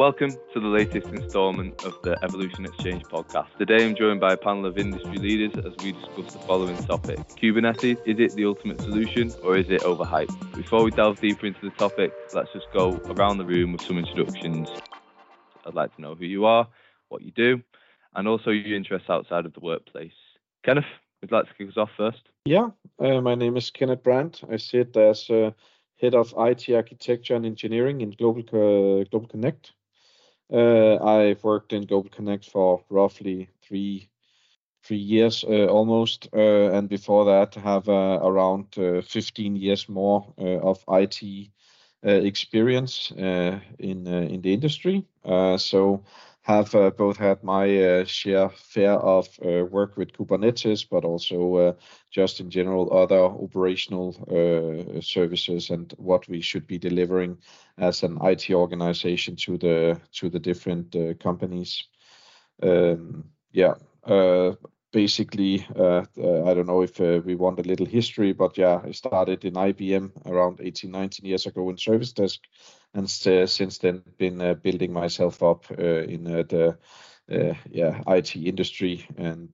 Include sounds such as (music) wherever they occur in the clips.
Welcome to the latest instalment of the Evolution Exchange podcast. Today I'm joined by a panel of industry leaders as we discuss the following topic Kubernetes, is it the ultimate solution or is it overhyped? Before we delve deeper into the topic, let's just go around the room with some introductions. I'd like to know who you are, what you do, and also your interests outside of the workplace. Kenneth, would you like to kick us off first? Yeah, uh, my name is Kenneth Brandt. I sit as uh, head of IT architecture and engineering in Global, uh, GlobalConnect. Uh, I've worked in GlobalConnect for roughly three three years uh, almost, uh, and before that have around 15 years more of IT experience in in the industry. So have uh, both had my uh, share fair of uh, work with Kubernetes, but also just in general other operational services and what we should be delivering as an IT organization to the to the different uh, companies. Um, yeah, uh, basically, uh, uh, I don't know if uh, we want a little history, but yeah, I started in IBM around 18, 19 years ago in service desk, and uh, since then been building myself up in the yeah IT industry and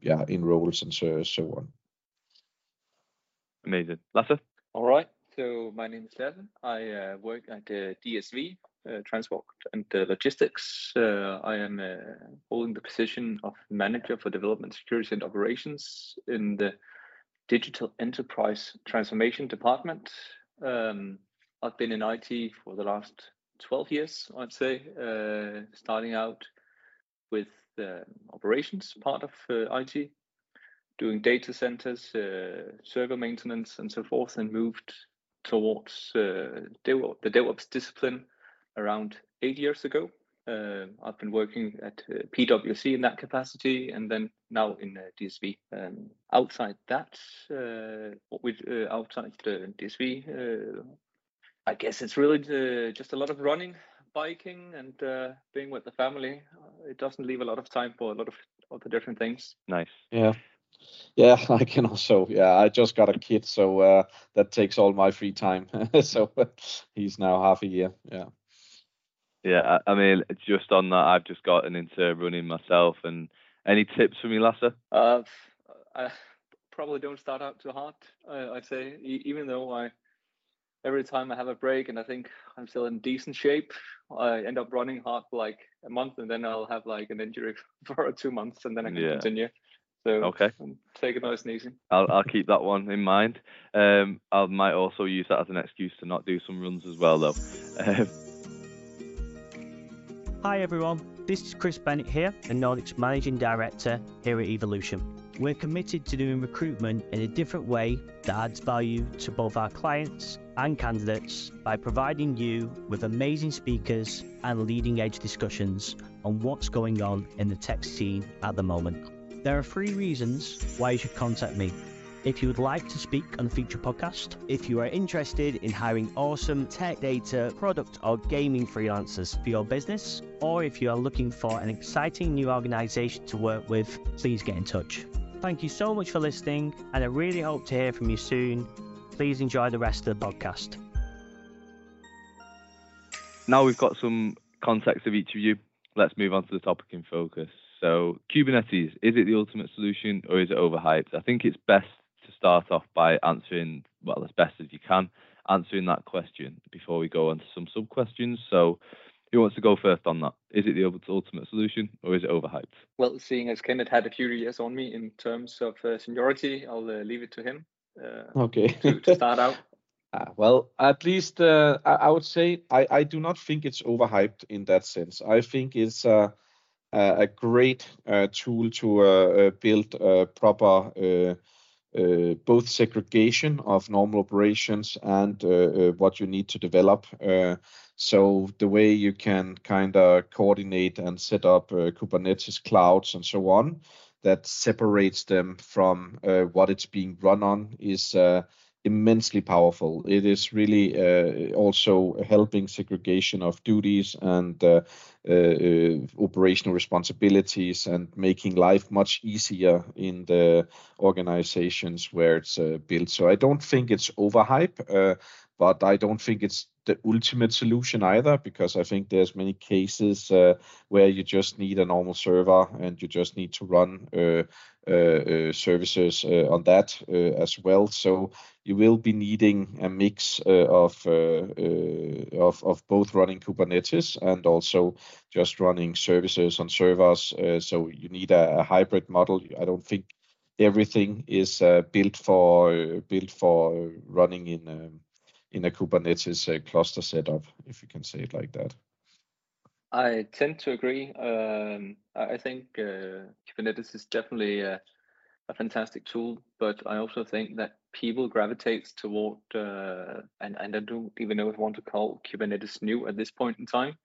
yeah in roles and so so on. Amazing, Lasse. All right. So my name is Lasse. I uh, work at uh, DSV uh, transport and uh, logistics. Uh, I am holding the position of manager for development, security, and operations in the digital enterprise transformation department. Um, I've been in IT for the last 12 years, I'd say, uh, starting out with the operations part of uh, IT, doing data centers, uh, server maintenance, and so forth, and moved towards the DevOps discipline around eight years ago. Uh, I've been working at uh, PwC in that capacity, and then now in uh, DSV. Um, outside that, uh, what we uh, outside the DSV, uh, I guess it's really just a lot of running, biking, and being with the family. It doesn't leave a lot of time for a lot of other different things. Nice. Yeah. Yeah, (laughs) I can also. Yeah, I just got a kid, so that takes all my free time. (laughs) so (laughs) he's now half a year. Yeah. Yeah, I, mean, just on that, I've just gotten into running myself. And any tips for me, Lasse? Uh, I probably don't start out too hard. I, I'd say, even though I every time I have a break and I think I'm still in decent shape, I end up running hard for like a month, and then I'll have like an injury for two months, and then I can yeah. continue. So okay, take it nice and easy. I'll I'll keep that one in mind. Um, I might also use that as an excuse to not do some runs as well, though. Um, Hi everyone, this is Chris Bennett here, the Nordics Managing Director here at Evolution. We're committed to doing recruitment in a different way that adds value to both our clients and candidates by providing you with amazing speakers and leading edge discussions on what's going on in the tech scene at the moment. There are three reasons why you should contact me. If you would like to speak on the future podcast, if you are interested in hiring awesome tech data, product, or gaming freelancers for your business, or if you are looking for an exciting new organization to work with, please get in touch. Thank you so much for listening, and I really hope to hear from you soon. Please enjoy the rest of the podcast. Now we've got some context of each of you, let's move on to the topic in focus. So, Kubernetes, is it the ultimate solution or is it overhyped? I think it's best to start off by answering, well, as best as you can, answering that question before we go on to some sub questions. So, who wants to go first on that? Is it the ultimate solution or is it overhyped? Well, seeing as Kenneth had a few years on me in terms of uh, seniority, I'll uh, leave it to him. Uh, okay. (laughs) to, to, start out. Uh, (laughs) well, at least uh, I, I, would say I, I do not think it's overhyped in that sense. I think it's uh, a great uh, tool to uh, uh, build proper uh, both segregation of normal operations and uh, uh, what you need to develop. so the way you can kind of coordinate and set up Kubernetes clouds and so on, that separates them from what it's being run on is immensely powerful. It is really uh, also helping segregation of duties and uh, uh, operational responsibilities and making life much easier in the organizations where it's built. So I don't think it's overhype, but I don't think it's the ultimate solution either, because I think there's many cases uh, where you just need a normal server and you just need to run uh, uh, uh services on that as well. So you will be needing a mix of, of of both running Kubernetes and also just running services on servers. so you need a, a hybrid model. I don't think everything is uh, built for built for running in um, in a Kubernetes uh, cluster setup, if you can say it like that. I tend to agree. Um, I think uh, Kubernetes is definitely a, a, fantastic tool, but I also think that people gravitate toward, uh, and, and I don't even know if I want to call Kubernetes new at this point in time,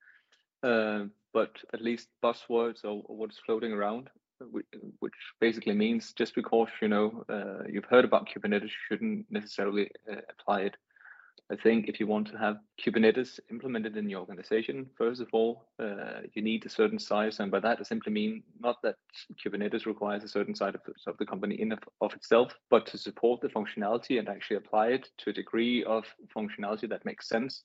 uh, but at least buzzwords or, what's floating around which basically means just because you know uh, you've heard about Kubernetes, shouldn't necessarily uh, apply it. I think if you want to have Kubernetes implemented in your organization, first of all, uh, you need a certain size, and by that I simply mean not that Kubernetes requires a certain size of, of the company in of, of itself, but to support the functionality and actually apply it to a degree of functionality that makes sense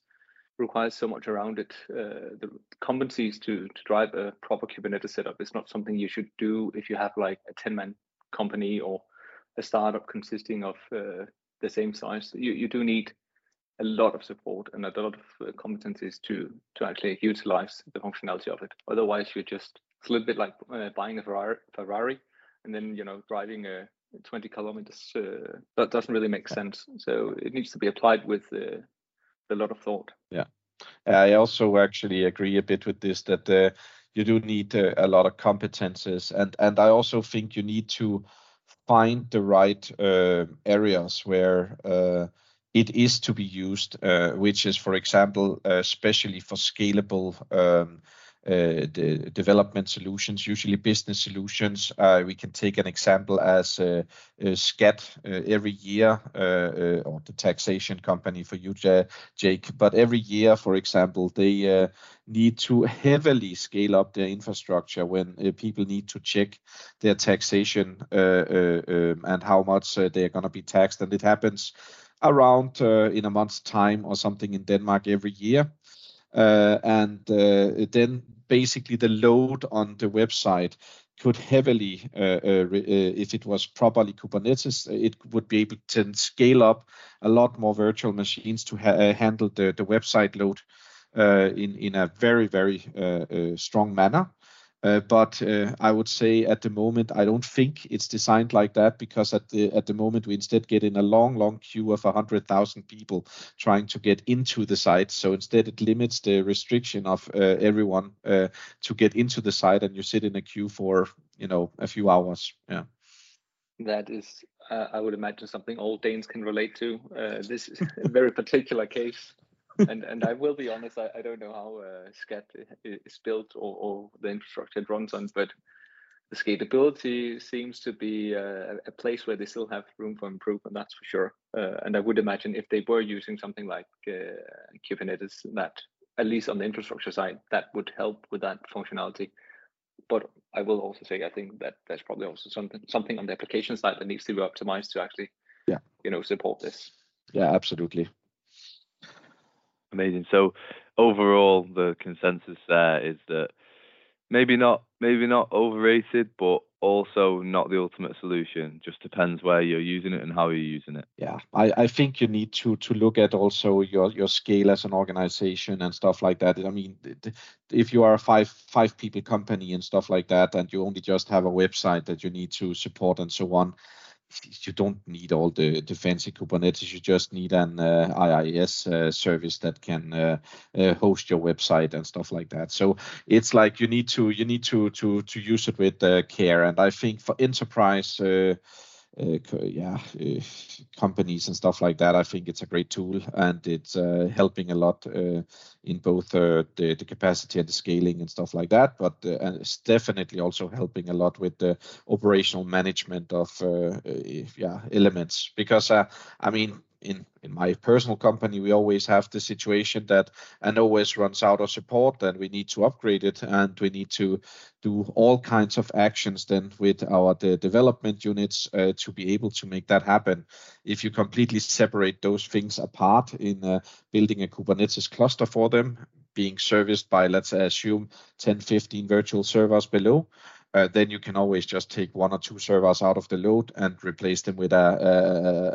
requires so much around it. Uh, the competencies to, to drive a proper Kubernetes setup is not something you should do if you have like a 10 man company or a startup consisting of uh, the same size. You, you do need a lot of support and a lot of uh, competencies to to actually utilize the functionality of it. Otherwise, you're just it's a little bit like uh, buying a Ferrari, Ferrari, and then you know driving a 20 kilometers. Uh, that doesn't really make sense. So it needs to be applied with uh, a lot of thought. Yeah, I also actually agree a bit with this that uh, you do need uh, a lot of competences, and and I also think you need to find the right areas where it is to be used, uh, which is, for example, uh, especially for scalable. Um, uh, development solutions, usually business solutions. Uh, we can take an example as uh, SKAT every year, or the taxation company for you, Jake. But every year, for example, they need to heavily scale up their infrastructure when people need to check their taxation um, and how much they're going to be taxed. And it happens around uh, in a month's time or something in Denmark every year. Uh, and uh, then basically the load on the website could heavily, uh, uh, uh if it was properly Kubernetes, it would be able to scale up a lot more virtual machines to ha- handle the, the website load in, in a very, very strong manner. Uh, but uh, I would say at the moment I don't think it's designed like that because at the at the moment we instead get in a long long queue of hundred thousand people trying to get into the site. So instead it limits the restriction of uh, everyone uh, to get into the site, and you sit in a queue for you know a few hours. Yeah. That is, uh, I would imagine something all Danes can relate to. this is a very particular case and and I will be honest, I, I don't know how uh, SKAT is built or, or the infrastructure it runs on, but the scalability seems to be uh, a place where they still have room for improvement. That's for sure. Uh, and I would imagine if they were using something like uh, Kubernetes, that at least on the infrastructure side, that would help with that functionality. But I will also say I think that there's probably also something something on the application side that needs to be optimized to actually, yeah, you know, support this. Yeah, absolutely. Amazing. So overall, the consensus there is that maybe not maybe not overrated, but also not the ultimate solution. Just depends where you're using it and how you're using it. Yeah, I, I think you need to to look at also your your scale as an organization and stuff like that. I mean, if you are a five five people company and stuff like that, and you only just have a website that you need to support and so on, you don't need all the, the fancy Kubernetes. You just need an uh, IIS uh, service that can uh, uh, host your website and stuff like that. So it's like you need to you need to to to use it with uh, care. And I think for enterprise uh, yeah uh, companies and stuff like that i think it's a great tool and it's uh, helping a lot uh, in both uh, the, the capacity and the scaling and stuff like that but uh, it's definitely also helping a lot with the operational management of yeah elements because i mean in in my personal company, we always have the situation that an OS runs out of support, and we need to upgrade it, and we need to do all kinds of actions then with our the development units uh, to be able to make that happen. If you completely separate those things apart in uh, building a Kubernetes cluster for them, being serviced by let's assume 10, 15 virtual servers below, uh, then you can always just take one or two servers out of the load and replace them with a,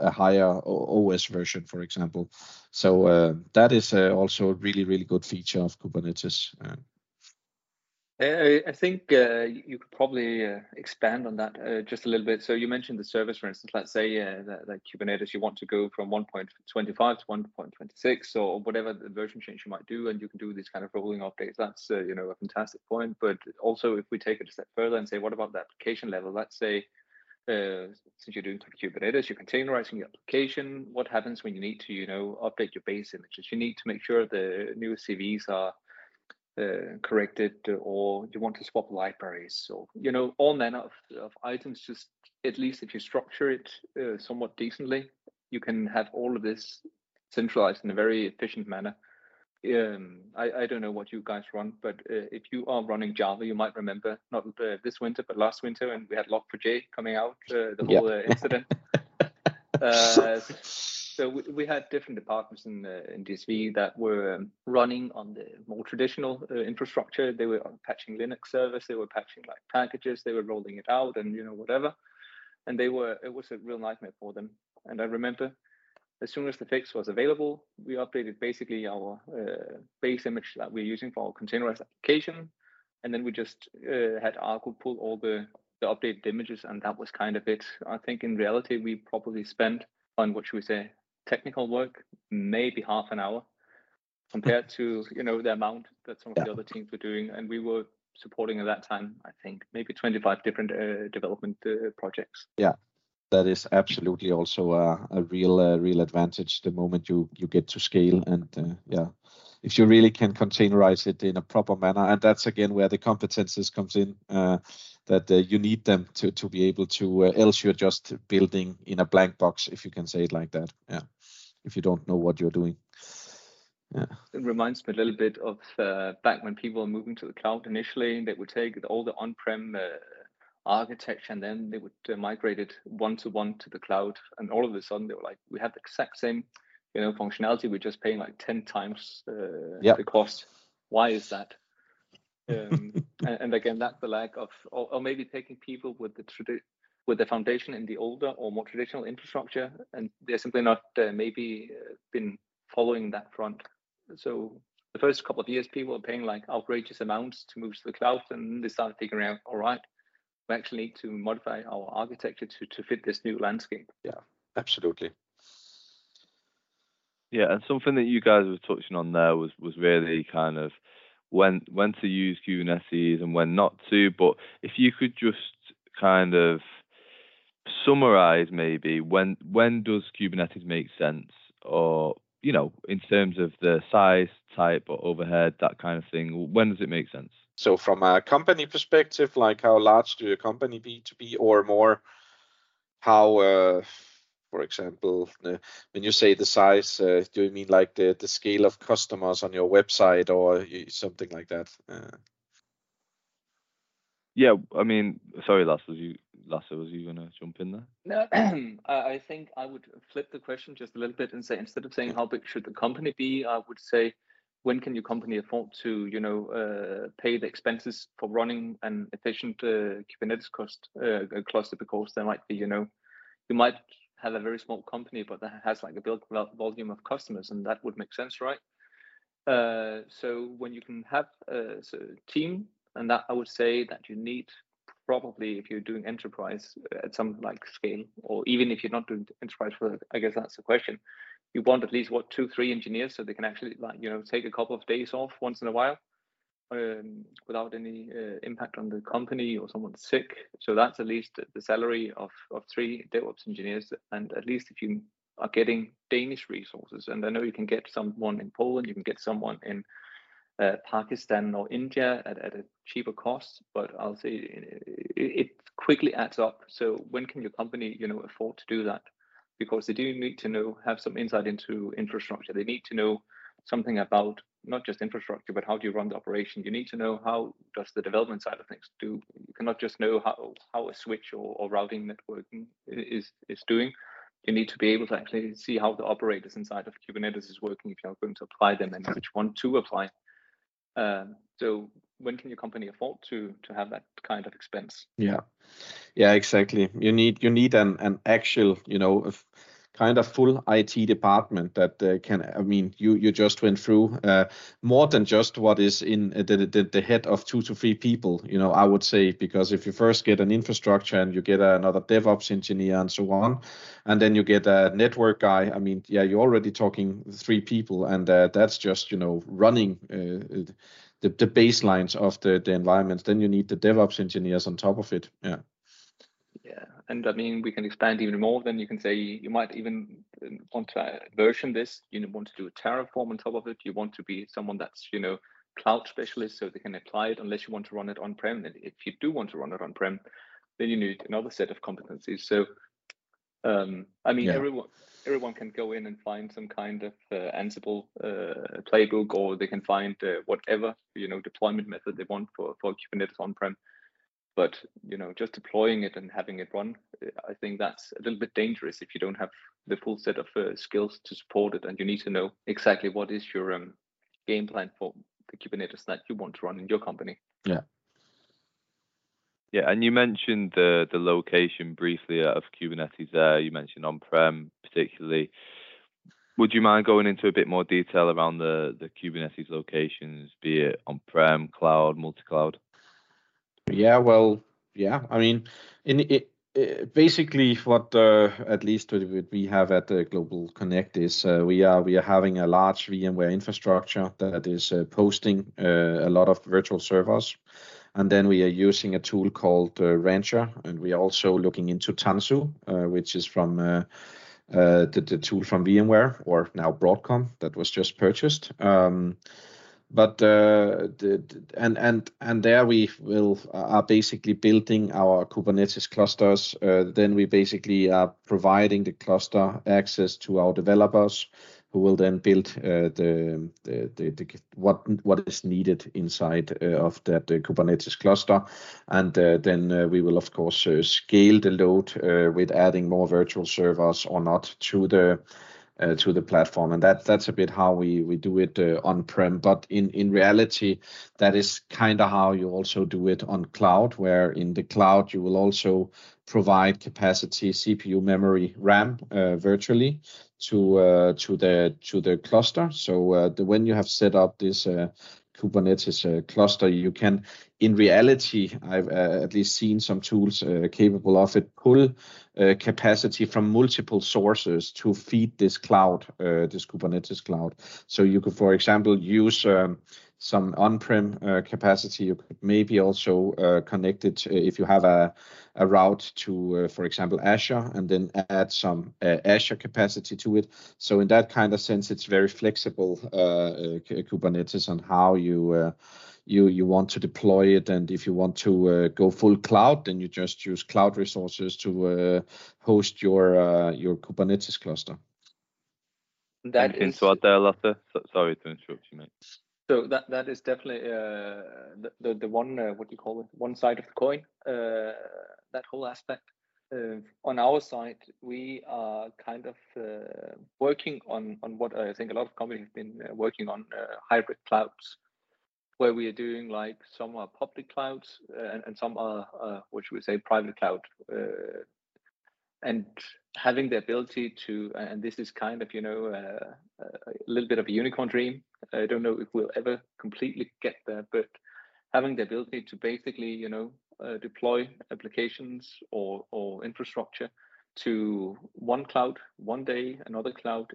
a, a higher OS version, for example. So uh, that is uh, also a really, really good feature of Kubernetes. Uh, I, I think uh, you could probably uh, expand on that uh, just a little bit. So you mentioned the service, for instance. Let's say uh, that, that, Kubernetes, you want to go from 1.25 to 1.26 or whatever the version change you might do, and you can do these kind of rolling updates. That's uh, you know a fantastic point. But also, if we take it a step further and say, what about the application level? Let's say uh, since you're doing Kubernetes, you're containerizing your application. What happens when you need to, you know, update your base images? You need to make sure the new CVEs are uh, corrected or you want to swap libraries or you know all manner of, of items. Just at least if you structure it uh, somewhat decently you can have all of this centralized in a very efficient manner. Um, I, I don't know what you guys run, but uh, if you are running Java, you might remember not uh, this winter, but last winter, when we had Log4j coming out, uh, the whole uh, incident. (laughs) Uh, so we, we had different departments in uh, in DSV that were um, running on the more traditional uh, infrastructure. They were patching Linux servers, they were patching like packages, they were rolling it out, and you know whatever. And they were it was a real nightmare for them. And I remember as soon as the fix was available, we updated basically our uh, base image that we're using for our containerized application, and then we just uh, had Argo pull all the the updated images, and that was kind of it. I think in reality we probably spent on what should we say technical work, maybe half an hour (laughs) compared to you know the amount that some of yeah. the other teams were doing. And we were supporting at that time i think maybe 25 different uh, development uh, projects. Yeah. That is absolutely also a, a real uh, real advantage the moment you you get to scale and uh, yeah if you really can containerize it in a proper manner. And that's again where the competences comes in. Uh, that uh, you need them to to be able to else you're just building in a blank box if you can say it like that yeah if you don't know what you're doing. Yeah. It reminds me a little bit of uh, back when people were moving to the cloud initially, they would take all the on-prem uh, architecture and then they would uh, migrate it one-to-one to the cloud. And all of a sudden they were like, we have the exact same, you know, functionality. We're just paying like 10 times uh, yep. the cost. Why is that? Um, (laughs) and, and, again, that's the lack of, or, or maybe taking people with the tradition with the foundation in the older or more traditional infrastructure, and they're simply not uh, maybe uh, been following that front. So the first couple of years, people were paying like outrageous amounts to move to the cloud, and they started figuring out, all right, we actually need to modify our architecture to to fit this new landscape. Yeah, absolutely. Yeah, and something that you guys were touching on there was was really kind of when when to use Kubernetes and when not to. But if you could just kind of summarize maybe when when does Kubernetes make sense, or you know, in terms of the size, type, or overhead, that kind of thing. When does it make sense? So, from a company perspective, like how large do your company be to be, or more how, uh, for example, uh, when you say the size, uh, do you mean like the the scale of customers on your website or something like that? Uh, yeah, I mean, sorry, Lasse, was you Lasse, was you gonna jump in there? No, (clears throat) I think I would flip the question just a little bit and say instead of saying how big should the company be, I would say when can your company afford to, you know, uh, pay the expenses for running an efficient uh, Kubernetes cost uh, cluster because there might be, you know, you might have a very small company but that has like a big volume of customers and that would make sense, right? Uh, so when you can have a, a team and that I would say that you need probably if you're doing enterprise uh, at some like scale, or even if you're not doing enterprise for, I guess that's the question. You want at least what two, three engineers so they can actually like you know take a couple of days off once in a while, um, without any uh, impact on the company or someone's sick. So that's at least the salary of of three DevOps engineers, and at least if you are getting Danish resources, and I know you can get someone in Poland, you can get someone in uh, Pakistan or India at, at a cheaper cost, but I'll say it, it, quickly adds up. So when can your company, you know, afford to do that? because they do need to know have some insight into infrastructure. They need to know something about not just infrastructure, but how do you run the operation? You need to know how does the development side of things do. You cannot just know how, how a switch or, or routing networking is is doing. You need to be able to actually see how the operators inside of Kubernetes is working if you're going to apply them and which one to apply. Um, so when can your company afford to to have that kind of expense? Yeah, yeah, exactly. You need you need an an actual you know kind of full IT department that uh, can. I mean, you you just went through uh, more than just what is in uh, the, the the head of two to three people. You know, I would say because if you first get an infrastructure and you get another DevOps engineer and so on, and then you get a network guy. I mean, yeah, you're already talking three people, and uh, that's just you know running. Uh, the, the baselines of the, the environments then you need the devops engineers on top of it yeah yeah, and I mean we can expand even more. Then you can say you might even uh, want to uh, version this. You want to do a Terraform on top of it. You want to be someone that's you know cloud specialist, so they can apply it. Unless you want to run it on prem, and if you do want to run it on prem, then you need another set of competencies. So, um, I mean, yeah. everyone everyone can go in and find some kind of uh, Ansible uh, playbook, or they can find uh, whatever you know deployment method they want for for Kubernetes on prem but you know just deploying it and having it run i think that's a little bit dangerous if you don't have the full set of uh, skills to support it and you need to know exactly what is your um, game plan for the kubernetes that you want to run in your company. Yeah. Yeah and you mentioned the the location briefly of kubernetes there. You mentioned on-prem particularly. Would you mind going into a bit more detail around the the kubernetes locations be it on-prem cloud multi-cloud yeah, well, yeah. I mean, in it, it basically what uh, at least what we have at the GlobalConnect is uh, we are we are having a large VMware infrastructure that is uh, posting uh, a lot of virtual servers, and then we are using a tool called uh, Rancher, and we are also looking into Tanzu, uh, which is from the, the tool from VMware or now Broadcom that was just purchased. Um, but uh, the, and and and there we will are basically building our Kubernetes clusters. Uh, then we basically are providing the cluster access to our developers, who will then build uh, the, the, the, the, what what is needed inside uh, of that uh, Kubernetes cluster, and uh, then we will of course scale the load with adding more virtual servers or not to the uh, to the platform, and that that's a bit how we we do it uh, on prem. But in in reality, that is kind of how you also do it on cloud, where in the cloud you will also provide capacity, CPU, memory, RAM uh, virtually to uh, to the to the cluster. So uh, the, when you have set up this uh, Kubernetes uh, cluster, you can, in reality, I've uh, at least seen some tools uh, capable of it, pull uh, capacity from multiple sources to feed this cloud, uh, this Kubernetes cloud. So you could, for example, use um, some on-prem uh, capacity. You could maybe also uh, connect it uh, if you have a, a route to, uh, for example, Azure, and then add some uh, Azure capacity to it. So in that kind of sense, it's very flexible uh, Kubernetes on how you you you want to deploy it, and if you want to go full cloud, then you just use cloud resources to host your your Kubernetes cluster. That Anything is... to add there, Lasse? Sorry to interrupt you, mate. So that that is definitely uh, the, the, the one uh, what do you call it one side of the coin. Uh, that whole aspect. Uh, on our side, we are kind of uh, working on on what I think a lot of companies have been uh, working on hybrid clouds, where we are doing like some are public clouds and, and some are should we say private cloud and having the ability to and this is kind of you know uh, a little bit of a unicorn dream. I don't know if we'll ever completely get there but having the ability to basically you know uh, deploy applications or or infrastructure to one cloud one day another cloud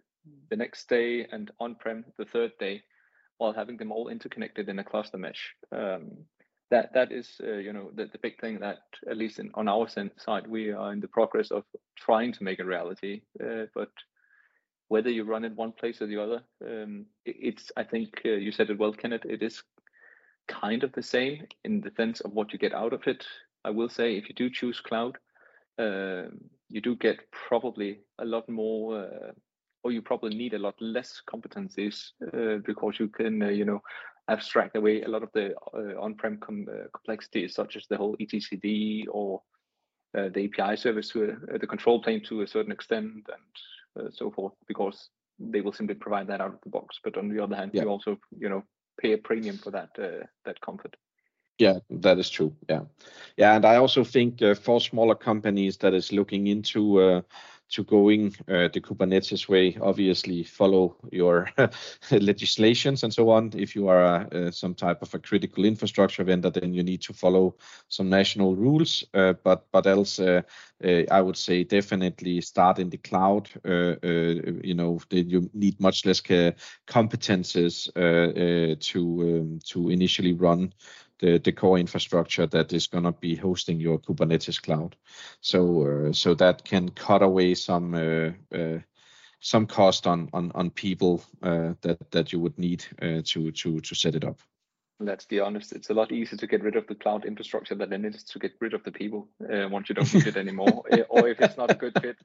the next day and on-prem the third day while having them all interconnected in a cluster mesh um, that that is uh, you know the, the big thing that at least in, on our side we are in the progress of trying to make a reality uh, but whether you run it one place or the other um, it, it's i think uh, you said it well kenneth it is kind of the same in the sense of what you get out of it. I will say if you do choose cloud um, you do get probably a lot more, uh, or you probably need a lot less competencies uh, because you can, uh, you know, abstract away a lot of the uh, on-prem com- uh, complexities, such as the whole etcd or the API service to the control plane to a certain extent, and so forth, because they will simply provide that out of the box. But on the other hand, yeah. you also, you know, pay a premium for that that comfort. Yeah, that is true. Yeah. Yeah, and I also think uh, for smaller companies that is looking into uh, to going uh, the Kubernetes way, obviously follow your (laughs) legislations and so on. If you are uh, some type of a critical infrastructure vendor, then you need to follow some national rules. Uh, but but else, uh, I would say definitely start in the cloud. you know, you need much less competences to um, to initially run the, the core infrastructure that is going to be hosting your Kubernetes cloud. So uh, so that can cut away some uh, uh, some cost on on on people uh, that that you would need uh, to to to set it up. Let's be honest, it's a lot easier to get rid of the cloud infrastructure than it is to get rid of the people uh, once you don't need it anymore, (laughs) or if it's not a good fit.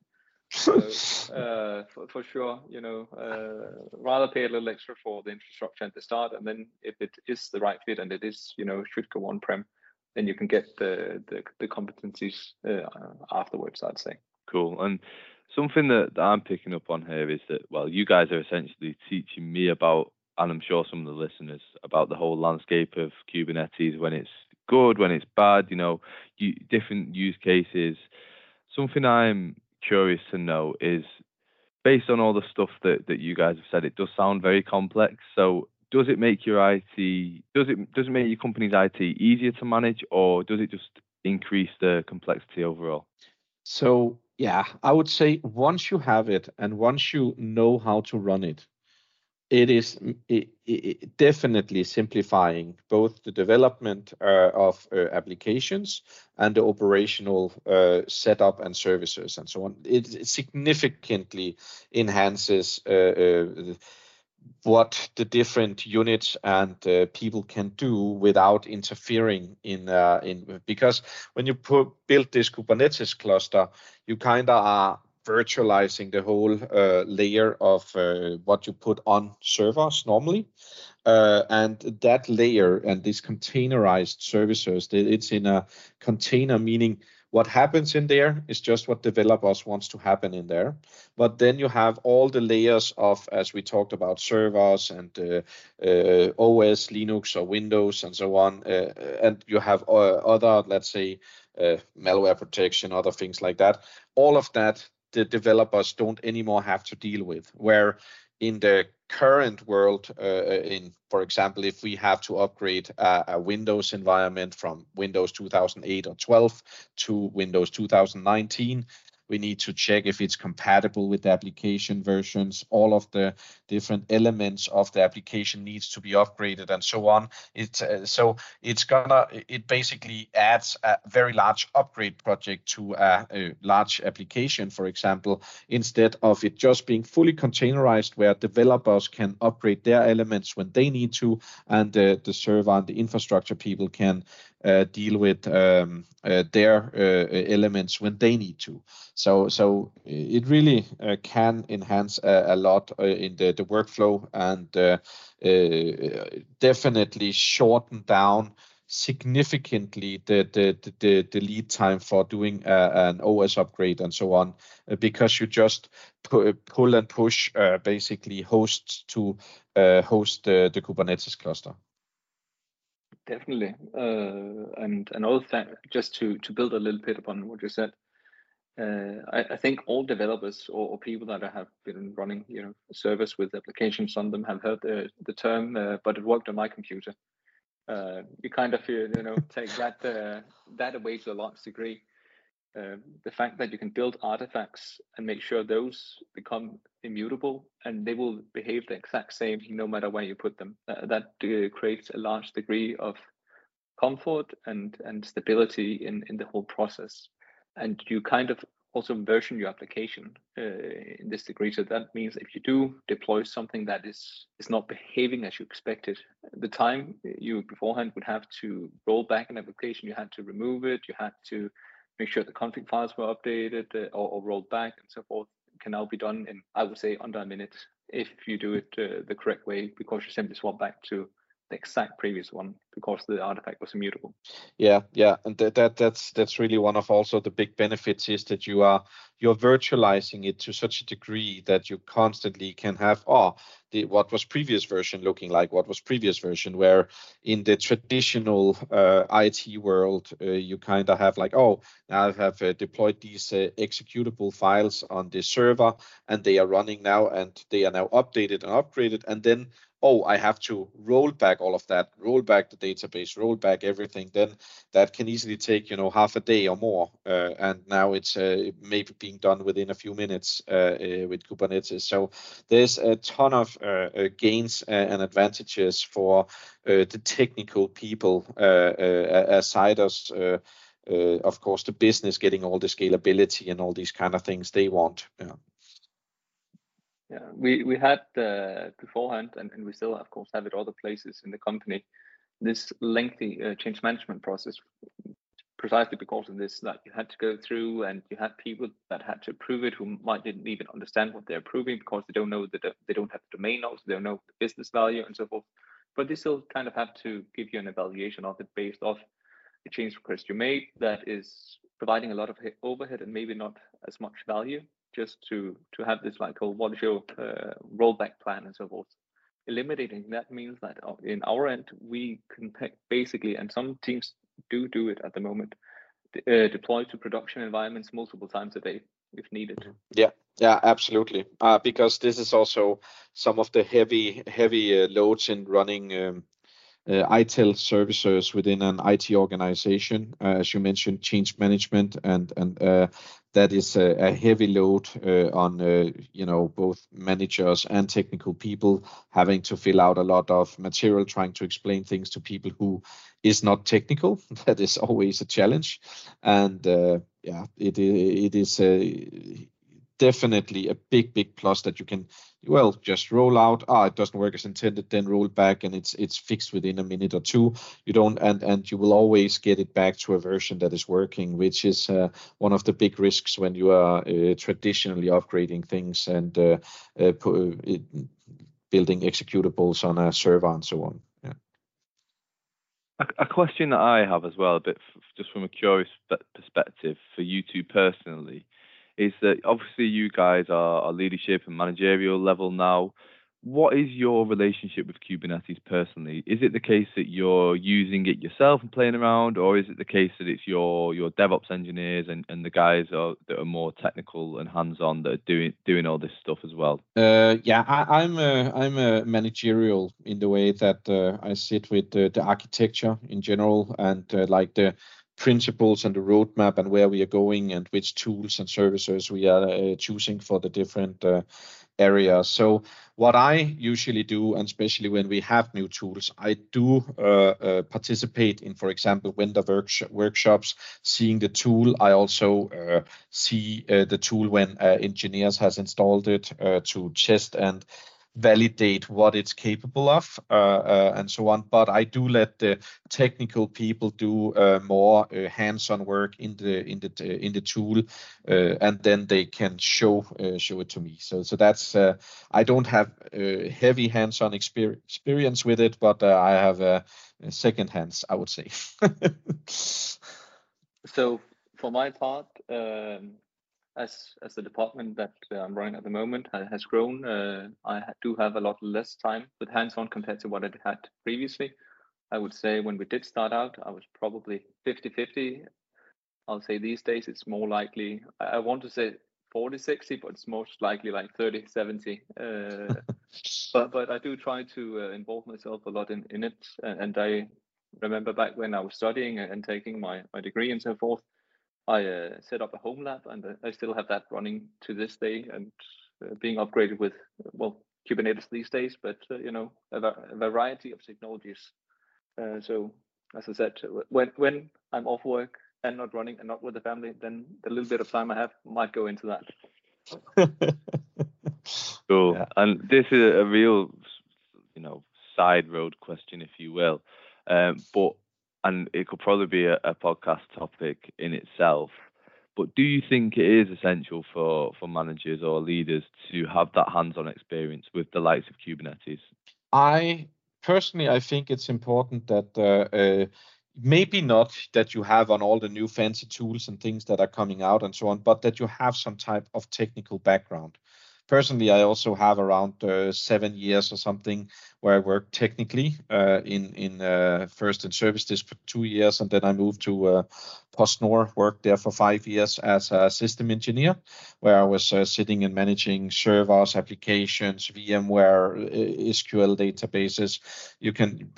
So, (laughs) uh, for, for, sure, you know, uh, rather pay a little extra for the infrastructure at the start, and then if it is the right fit and it is, you know, should go on prem, then you can get the the, the competencies uh, afterwards. I'd say. Cool. And something that, that I'm picking up on here is that well, you guys are essentially teaching me about, and I'm sure some of the listeners about the whole landscape of Kubernetes when it's good, when it's bad. You know, you, different use cases. Something I'm curious to know is based on all the stuff that, that you guys have said, it does sound very complex. So does it make your IT does it does it make your company's IT easier to manage or does it just increase the complexity overall? So yeah, I would say once you have it and once you know how to run it, it is it, it definitely simplifying both the development uh, of uh, applications and the operational uh, setup and services and so on. It significantly enhances uh, uh, what the different units and uh, people can do without interfering in in because when you put, build this Kubernetes cluster, you kind of are virtualizing the whole uh, layer of uh, what you put on servers normally. Uh, and that layer and these containerized services, it's in a container, meaning what happens in there is just what developers wants to happen in there. But then you have all the layers of, as we talked about, servers and uh, uh, OS, Linux or Windows and so on. Uh, and you have other, let's say, malware protection, other things like that. All of that the developers don't anymore have to deal with. Where in the current world, uh, in for example, if we have to upgrade a, Windows environment from Windows 2008 or 12 to Windows 2019, we need to check if it's compatible with the application versions. All of the different elements of the application needs to be upgraded and so on. It's uh, so it's gonna it basically adds a very large upgrade project to a, a, large application, for example, instead of it just being fully containerized where developers can upgrade their elements when they need to, and uh, the server and the infrastructure people can deal with um, uh, their uh, elements when they need to. So so it really can enhance a, a lot in the, the workflow and definitely shorten down significantly the, the the the lead time for doing uh, an OS upgrade and so on uh, because you just pu- pull and push uh, basically hosts to host the, the Kubernetes cluster. Definitely, uh, and another thing, just to to build a little bit upon what you said, uh, I, I, think all developers or, or, people that have been running, you know, service with applications on them have heard the the term, uh, but it worked on my computer. Uh, you kind of you know take that uh, that away to a large degree. Um, the fact that you can build artifacts and make sure those become immutable and they will behave the exact same no matter where you put them. Uh, that uh, creates a large degree of comfort and and stability in in the whole process. And you kind of also version your application uh, in this degree. So that means if you do deploy something that is is not behaving as you expected, the time you beforehand would have to roll back an application, you had to remove it, you had to make sure the config files were updated uh, or, or, rolled back and so forth can now be done in, I would say, under a minute if you do it uh, the correct way because you simply swap back to the exact previous one because the artifact was immutable. Yeah, yeah, and that, that that's that's really one of also the big benefits is that you are you're virtualizing it to such a degree that you constantly can have oh the what was previous version looking like what was previous version where in the traditional uh, IT world uh, you kind of have like oh now I have uh, deployed these uh, executable files on the server and they are running now and they are now updated and upgraded and then oh, I have to roll back all of that, roll back the database, roll back everything, then that can easily take, you know, half a day or more. Uh, and now it's uh, maybe being done within a few minutes uh, uh with Kubernetes. So there's a ton of uh, uh, gains and advantages for the technical people aside us. of course, the business getting all the scalability and all these kind of things they want. Yeah. Yeah, we we had uh, beforehand, and, and we still, of course, have it other places in the company. This lengthy uh, change management process, precisely because of this, that you had to go through, and you had people that had to approve it who might didn't even understand what they're approving because they don't know that they don't have the domain knowledge, they don't know the business value, and so forth. But they still kind of have to give you an evaluation of it based off the change request you made that is providing a lot of overhead and maybe not as much value just to to have this like oh what is your uh, rollback plan and so forth. Eliminating that means that uh, in our end we can basically and some teams do do it at the moment uh, deploy to production environments multiple times a day if needed. Mm-hmm. yeah. Yeah absolutely. Uh, because this is also some of the heavy heavy uh, loads in running um, uh, ITIL services within an IT organization, uh, as you mentioned, change management, and and uh, that is a, a heavy load uh, on uh, you know both managers and technical people having to fill out a lot of material, trying to explain things to people who is not technical. (laughs) that is always a challenge, and uh, yeah, it it is definitely a big big plus that you can well just roll out. Ah it doesn't work as intended then roll back and it's it's fixed within a minute or two. You don't and and you will always get it back to a version that is working which is uh, one of the big risks when you are uh, traditionally upgrading things and uh, uh it, building executables on a server and so on. A, a question that i have as well a bit f- just from a curious perspective for you two personally is that obviously you guys are, leadership and managerial level now. What is your relationship with Kubernetes personally? Is it the case that you're using it yourself and playing around, or is it the case that it's your your DevOps engineers and, and the guys are, that are more technical and hands-on that are doing doing all this stuff as well? Uh, yeah, I, am a, I'm a managerial in the way that uh, I sit with the, the architecture in general and uh, like the principles and the roadmap and where we are going and which tools and services we are uh, choosing for the different uh, areas. So what I usually do, and especially when we have new tools, I do uh, uh, participate in, for example, vendor worksh- workshops, seeing the tool. I also uh, see uh, the tool when engineers has installed it to test and validate what it's capable of uh, uh, and so on. But I do let the technical people do uh, more uh, hands-on work in the in the in the tool, uh, and then they can show uh, show it to me. So so that's I don't have heavy hands-on exper- experience with it, but I have a, second hands, I would say. (laughs) so for my part. Um as as the department that I'm running at the moment has grown, uh, I do have a lot less time with hands-on compared to what I had previously. I would say when we did start out, I was probably 50-50. I'll say these days it's more likely. I want to say 40-60, but it's most likely like 30-70. Uh, (laughs) but but I do try to uh, involve myself a lot in in it, and I remember back when I was studying and taking my my degree and so forth I uh, set up a home lab, and uh, I still have that running to this day and uh, being upgraded with well Kubernetes these days, but uh, you know a, a, variety of technologies. Uh, so as I said, when when I'm off work and not running and not with the family, then the little bit of time I have might go into that. (laughs) cool. Yeah. And this is a real, you know, side road question, if you will. Um, but and it could probably be a, a podcast topic in itself. But do you think it is essential for, for managers or leaders to have that hands-on experience with the likes of Kubernetes? I personally, I think it's important that uh, uh, maybe not that you have on all the new fancy tools and things that are coming out and so on, but that you have some type of technical background personally, I also have around uh, seven years or something where I worked technically uh, in in uh, first in service desk for two years, and then I moved to uh, PostNord, worked there for five years as a system engineer, where I was uh, sitting and managing servers, applications, VMware, uh, SQL databases. You can,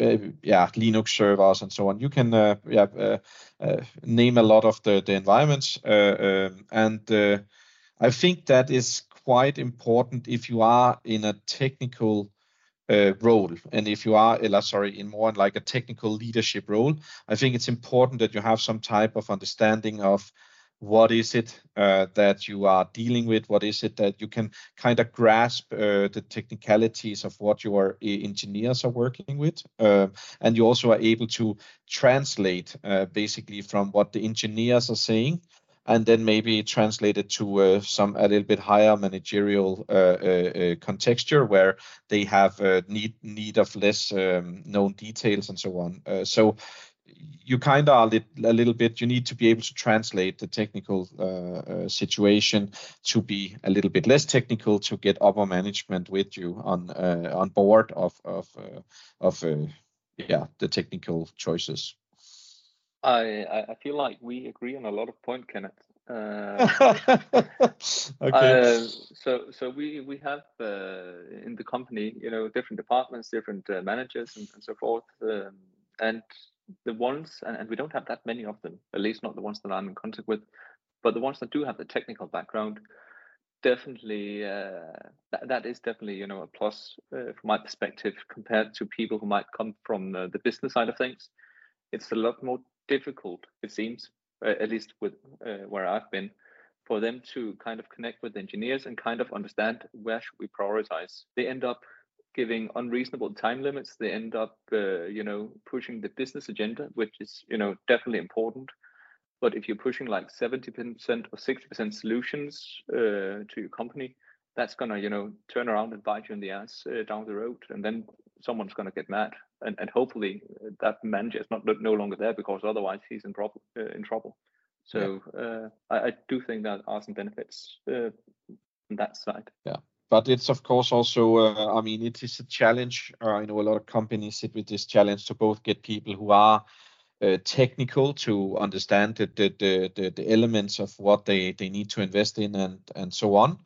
yeah, Linux servers and so on. You can, yeah, name a lot of the the environments, um, and I think that is quite important if you are in a technical uh, role and if you are uh, sorry in more like a technical leadership role. I think it's important that you have some type of understanding of what is it uh, that you are dealing with what is it that you can kind of grasp uh, the technicalities of what your uh, engineers are working with uh, and you also are able to translate uh, basically from what the engineers are saying and then maybe translate it to uh, some a little bit higher managerial uh, uh, contexture where they have need need of less um, known details and so on. so you kind of a little bit you need to be able to translate the technical uh, uh, situation to be a little bit less technical to get upper management with you on uh, on board of of of yeah the technical choices I I feel like we agree on a lot of point, Kenneth. Uh, (laughs) okay. Uh, so so we we have uh, in the company, you know, different departments, different uh, managers, and, and, so forth, um, and the ones, and, and we don't have that many of them, at least not the ones that I'm in contact with, but the ones that do have the technical background, definitely uh, that, that is definitely you know a plus uh, from my perspective compared to people who might come from uh, the business side of things it's a lot more difficult, it seems, uh, at least with uh, where I've been, for them to kind of connect with engineers and kind of understand where should we prioritize. They end up giving unreasonable time limits. They end up, uh, you know, pushing the business agenda, which is, you know, definitely important. But if you're pushing like 70% or 60% solutions uh, to your company, that's gonna, you know, turn around and bite you in the ass uh, down the road, and then someone's gonna get mad and, and hopefully uh, that manager is not no longer there because otherwise he's in trouble. Uh, in trouble. So yeah. uh, I, I, do think that are some benefits uh, on that side. Yeah, but it's of course also. Uh, I mean, it is a challenge. Uh, I know a lot of companies sit with this challenge to both get people who are technical to understand the the, the the elements of what they they need to invest in and and so on,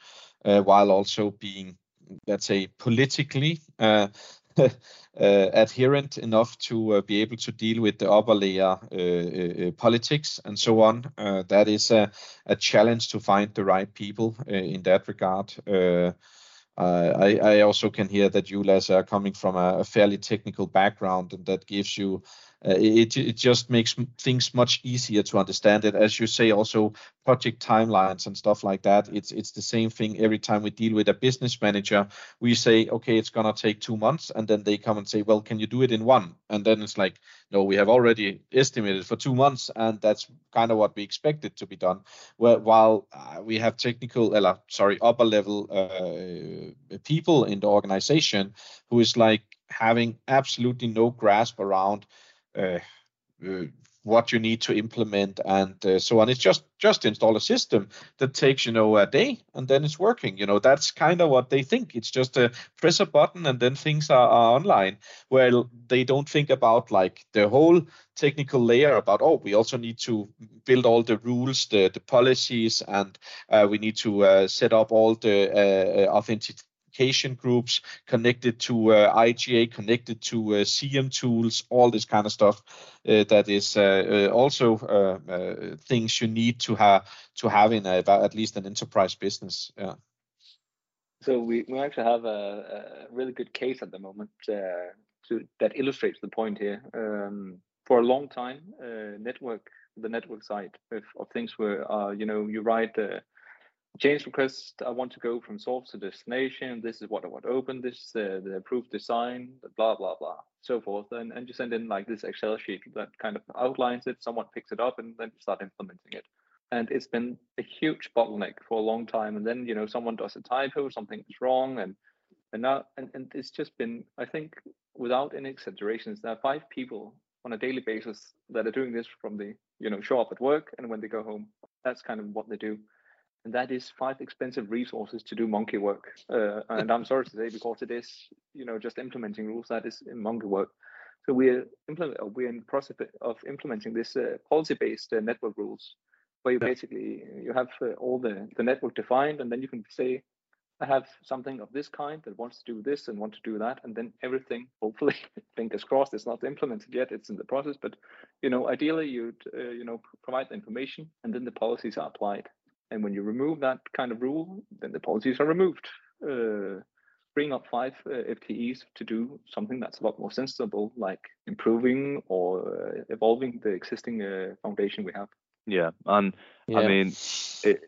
while also being let's say politically uh, uh, (laughs) Uh, adherent enough to uh, be able to deal with the upper layer uh, uh, uh politics and so on. that is a, a, challenge to find the right people in that regard. I, I, also can hear that you, Lasse, are coming from a, a fairly technical background, and that gives you uh, it, it just makes things much easier to understand it. As you say, also project timelines and stuff like that. It's it's the same thing every time we deal with a business manager. We say, okay, it's gonna take two months, and then they come and say, well, can you do it in one? And then it's like, no, we have already estimated for two months, and that's kind of what we expected to be done. Well, while uh, we have technical, uh, sorry, upper level uh, people in the organization who is like having absolutely no grasp around what you need to implement and uh, so on. It's just just install a system that takes you know a day and then it's working. You know that's kind of what they think. It's just a press a button and then things are, are online. Well, they don't think about like the whole technical layer about oh we also need to build all the rules, the the policies, and uh, we need to uh, set up all the uh, authentic application groups, connected to uh, IGA, connected to uh, CM tools, all this kind of stuff. Uh, that is also things you need to have to have in a, at least an enterprise business. Yeah. So we, we actually have a, a really good case at the moment uh, to, that illustrates the point here. Um, for a long time, uh, network the network side of, of things were, uh, you know, you write change request. I want to go from source to destination. This is what I want open. This uh, the approved design. Blah blah blah. so forth, and, and you send in like this Excel sheet that kind of outlines it. Someone picks it up, and then you start implementing it. And it's been a huge bottleneck for a long time. And then you know someone does a typo, something is wrong, and and now and, and it's just been I think without any exaggerations, there are five people on a daily basis that are doing this from the you know show up at work and when they go home. That's kind of what they do and that is five expensive resources to do monkey work. Uh, and I'm sorry to say, because it is, you know, just implementing rules, that is monkey work. So we're implement, uh, we're in the process of implementing this uh, policy-based uh, network rules, where you yeah. basically you have uh, all the the network defined, and then you can say, I have something of this kind that wants to do this and want to do that, and then everything, hopefully, (laughs) fingers crossed, it's not implemented yet, it's in the process, but you know, ideally you'd uh, you know provide the information, and then the policies are applied. And when you remove that kind of rule, then the policies are removed. Uh, bring up five uh, FTEs to do something that's a lot more sensible, like improving or uh, evolving the existing uh, foundation we have. Yeah, and yeah. I mean, it,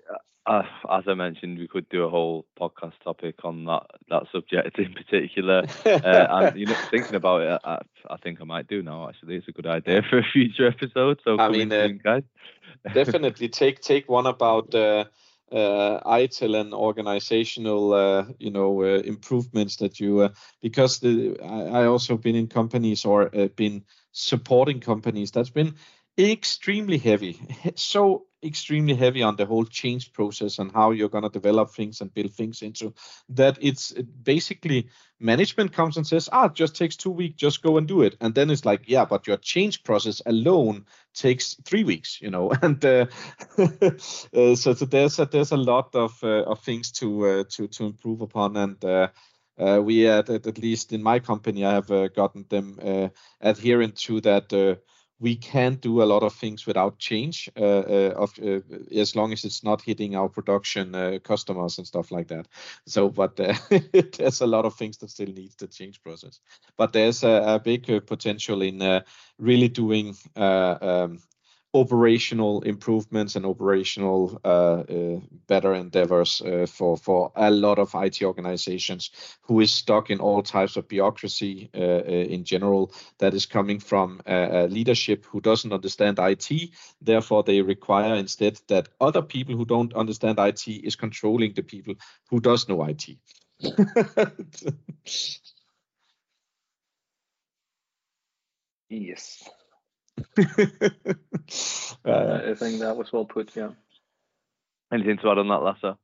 uh, as I mentioned, we could do a whole podcast topic on that that subject (laughs) in particular. uh, and you know, thinking about it, I, I, think I might do now. Actually, it's a good idea for a future episode. So I mean, uh, guys. definitely take take one about uh, uh, ITIL and organizational, uh, you know, uh, improvements that you uh, because the I, I also been in companies or uh, been supporting companies that's been extremely heavy, (laughs) so extremely heavy on the whole change process and how you're going to develop things and build things into that it's basically management comes and says ah it just takes two weeks just go and do it. And then it's like yeah but your change process alone takes three weeks you know? (laughs) And uh, (laughs) uh, so, so, there's a, there's a lot of uh, of things to uh, to to improve upon. And uh, uh, we at, at least in my company I have gotten them adherent to that we can do a lot of things without change uh, uh, of uh, as long as it's not hitting our production uh, customers and stuff like that. So but uh, (laughs) there's a lot of things that still needs the change process. But there's a, a big uh, potential in really doing um, operational improvements and operational uh, uh, better endeavors uh, for for a lot of IT organizations who is stuck in all types of bureaucracy uh, uh, in general that is coming from leadership who doesn't understand IT therefore they require instead that other people who don't understand IT is controlling the people who does know IT (laughs) yes (laughs) uh, I think that was well put. Yeah. Anything to add on that, Lasse?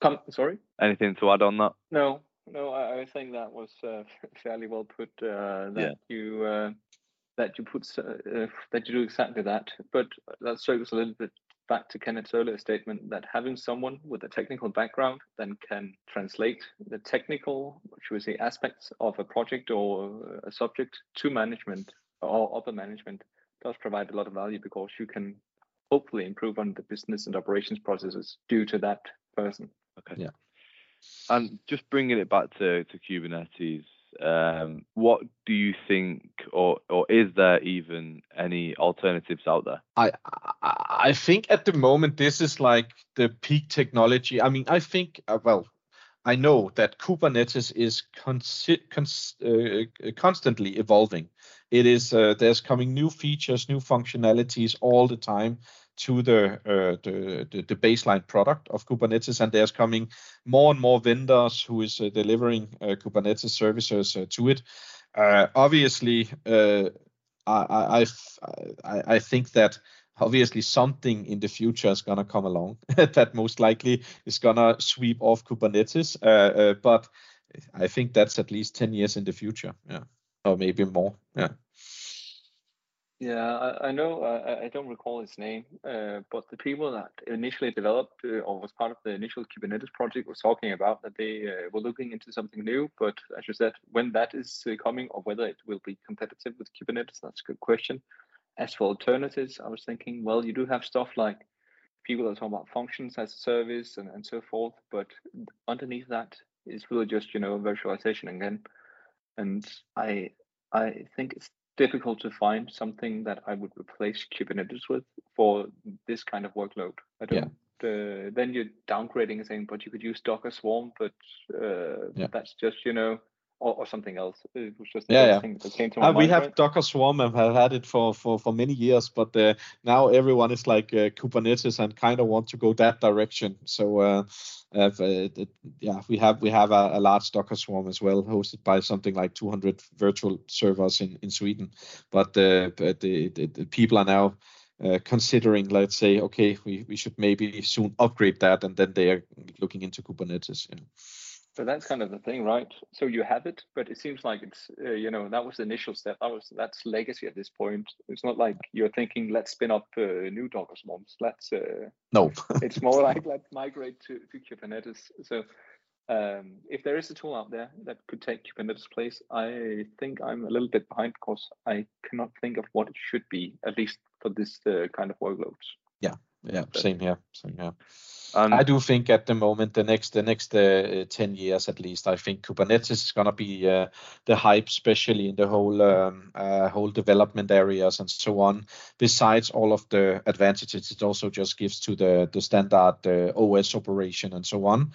Come, sorry. Anything to add on that? No, no. I, I think that was uh, (laughs) fairly well put. Uh, that yeah. you uh, that you put uh, that you do exactly that. But that circles a little bit back to Kenneth's earlier statement that having someone with a technical background then can translate the technical, should we say, aspects of a project or a subject to management or upper management does provide a lot of value because you can hopefully improve on the business and operations processes due to that person. Okay. Yeah. And just bringing it back to, to Kubernetes, um, what do you think, or or is there even any alternatives out there? I I think at the moment this is like the peak technology. I mean, I think uh, well, I know that Kubernetes is cons- uh, constantly evolving. It is uh, there's coming new features, new functionalities all the time to the, uh, the, the baseline product of Kubernetes, and there's coming more and more vendors who is uh, delivering uh, Kubernetes services uh, to it. obviously, I, I I I think that obviously something in the future is going to come along (laughs) that most likely is going to sweep off Kubernetes. Uh, uh, but I think that's at least 10 years in the future. Yeah. Or maybe more. Yeah. Yeah, I, I know. I, I, don't recall his name, uh, but the people that initially developed uh, or was part of the initial Kubernetes project was talking about that they uh, were looking into something new. But as you said, when that is uh, coming or whether it will be competitive with Kubernetes, that's a good question. As for alternatives, I was thinking, well, you do have stuff like people that talk about functions as a service and, and so forth, but underneath that is really just, you know, virtualization again. And I I think it's difficult to find something that I would replace Kubernetes with for this kind of workload. I don't. Yeah. Uh, then you're downgrading and saying, but you could use Docker Swarm, but uh, yeah. that's just you know or, or something else. It was just yeah, yeah. thing that came to my uh, mind. We have right? Docker Swarm and have had it for for, for many years, but uh, now everyone is like uh, Kubernetes and kind of want to go that direction. So uh, uh, it, yeah, we have we have a, a, large Docker Swarm as well, hosted by something like 200 virtual servers in in Sweden. But, uh, but the, the, the people are now uh, considering, let's say, okay, we, we should maybe soon upgrade that, and then they are looking into Kubernetes. Yeah. So that's kind of the thing, right? So you have it, but it seems like it's uh, you know that was the initial step. That was that's legacy at this point. It's not like you're thinking let's spin up uh, new Docker swarms. Let's uh, no. (laughs) it's more like let's migrate to, to Kubernetes. So um, if there is a tool out there that could take Kubernetes place, I think I'm a little bit behind because I cannot think of what it should be, at least for this uh, kind of workloads. Yeah, yeah, same here, same here. Um, I do think at the moment, the next the next uh, ten years at least, I think Kubernetes is gonna be uh, the hype, especially in the whole um, uh, whole development areas and so on. Besides all of the advantages, it also just gives to the the standard uh, OS operation and so on.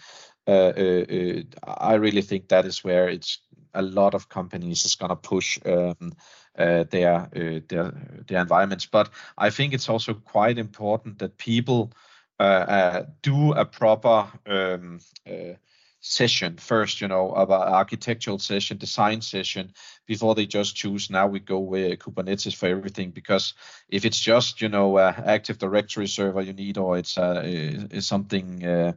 Uh, uh, I really think that is where it's a lot of companies is gonna push. Um, their their their environments, but I think it's also quite important that people uh, uh, do a proper um, uh, session first, you know, about architectural session, design session, before they just choose now we go with Kubernetes for everything. Because if it's just, you know, Active Directory server you need, or it's uh, something uh,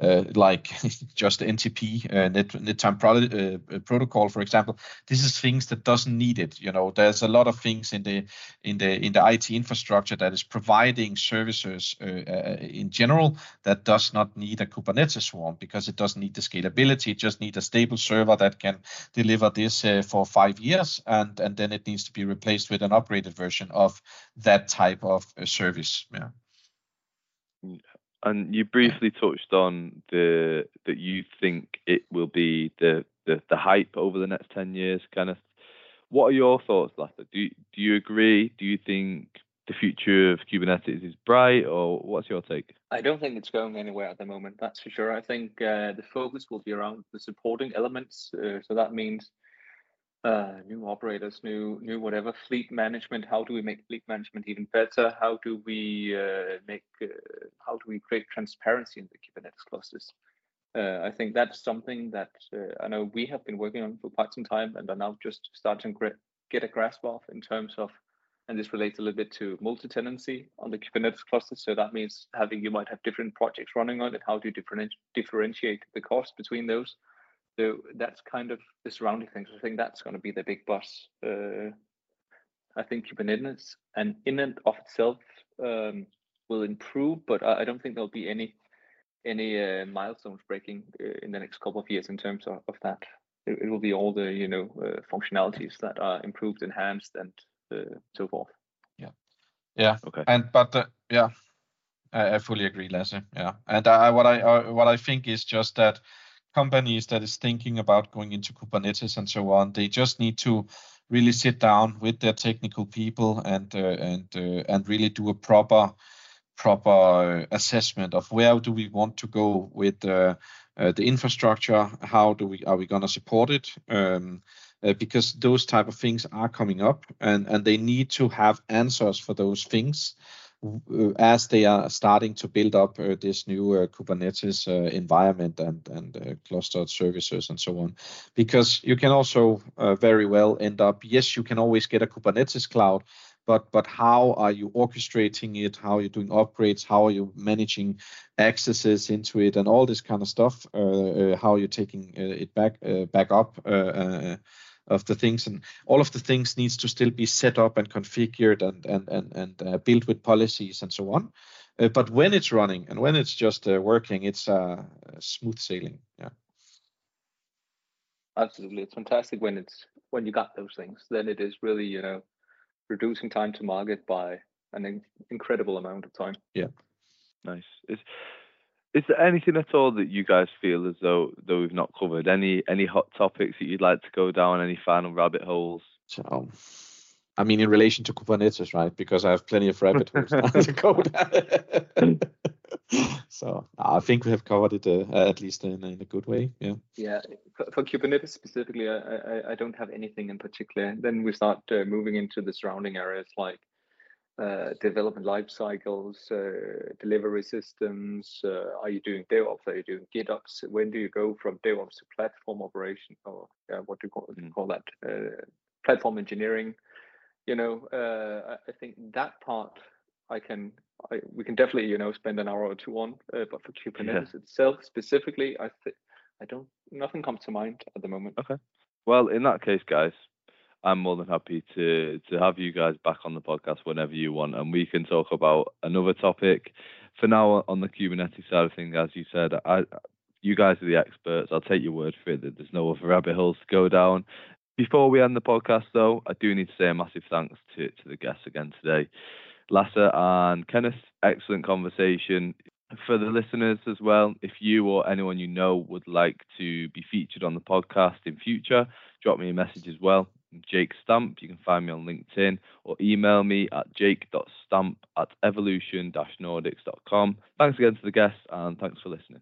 uh, like (laughs) just NTP, uh, net, net time pro- uh, uh, protocol, for example. This is things that doesn't need it. You know, there's a lot of things in the in the in the IT infrastructure that is providing services uh, uh, in general that does not need a Kubernetes swarm because it doesn't need the scalability. It just needs a stable server that can deliver this for five years, and and then it needs to be replaced with an upgraded version of that type of service. Yeah. And you briefly touched on the that you think it will be the the, the hype over the next ten years, of. What are your thoughts, Lasse? Do do you agree? Do you think the future of Kubernetes is bright, or what's your take? I don't think it's going anywhere at the moment. That's for sure. I think uh, the focus will be around the supporting elements. Uh, so that means uh, new operators, new new whatever fleet management. How do we make fleet management even better? How do we uh, make uh, how do we create transparency in the Kubernetes clusters? Uh, I think that's something that uh, I know we have been working on for quite some time and are now just starting to get a grasp of in terms of, and this relates a little bit to multi-tenancy on the Kubernetes cluster. So that means having you might have different projects running on it. How do you differentiate the cost between those? So that's kind of the surrounding things. I think that's going to be the big bus. Uh, I think Kubernetes and in and of itself um, will improve, but I, don't think there'll be any any uh, milestones breaking uh, in the next couple of years in terms of, of that. It, it, will be all the you know uh, functionalities that are improved, enhanced, and uh, so forth. Yeah, yeah. Okay. And but uh, yeah, I, I, fully agree, Lasse. Yeah, and I, what I what I think is just that companies that is thinking about going into Kubernetes and so on, they just need to really sit down with their technical people and uh, and uh, and really do a proper proper assessment of where do we want to go with uh, the infrastructure how do we are we going to support it? Um, uh, because those type of things are coming up and and they need to have answers for those things as they are starting to build up uh, this new uh, Kubernetes environment and and clustered services and so on, because you can also very well end up. Yes, you can always get a Kubernetes cloud, but but how are you orchestrating it? How are you doing upgrades? How are you managing accesses into it and all this kind of stuff? Uh, uh, how are you taking uh, it back back up of the things and all of the things needs to still be set up and configured and and and, and uh, built with policies and so on. Uh, but when it's running and when it's just uh, working it's uh, smooth sailing yeah. Absolutely. It's fantastic when it's when you got those things. Then it is really you know reducing time to market by an in- incredible amount of time. Yeah. Nice. It's is there anything at all that you guys feel as though though we've not covered? Any any hot topics that you'd like to go down? Any final rabbit holes? So, I mean, in relation to Kubernetes, right? Because I have plenty of rabbit (laughs) holes (laughs) to go down. (laughs) so I think we have covered it uh, at least in, in, a good way. Yeah. Yeah. For, for Kubernetes specifically, I, I, I, don't have anything in particular. Then we start uh, moving into the surrounding areas like uh, development life cycles, uh, delivery systems. Uh, are you doing DevOps? Are you doing GitOps? When do you go from DevOps to platform operation, or what do you call, mm. call that? Uh, platform engineering. You know, uh, I think that part I can. I, we can definitely, you know, spend an hour or two on. but for Kubernetes yeah. itself specifically, I think I don't. Nothing comes to mind at the moment. Okay. Well, in that case, guys, I'm more than happy to to have you guys back on the podcast whenever you want, and we can talk about another topic. For now, on the Kubernetes side of things, as you said, I, you guys are the experts. I'll take your word for it that there's no other rabbit holes to go down. Before we end the podcast, though, I do need to say a massive thanks to, to the guests again today. Lasse and Kenneth, excellent conversation. For the listeners as well, if you or anyone you know would like to be featured on the podcast in future, drop me a message as well. Jake Stamp. You can find me on LinkedIn or email me at jake.stamp at evolution-nordics.com. Thanks again to the guests and thanks for listening.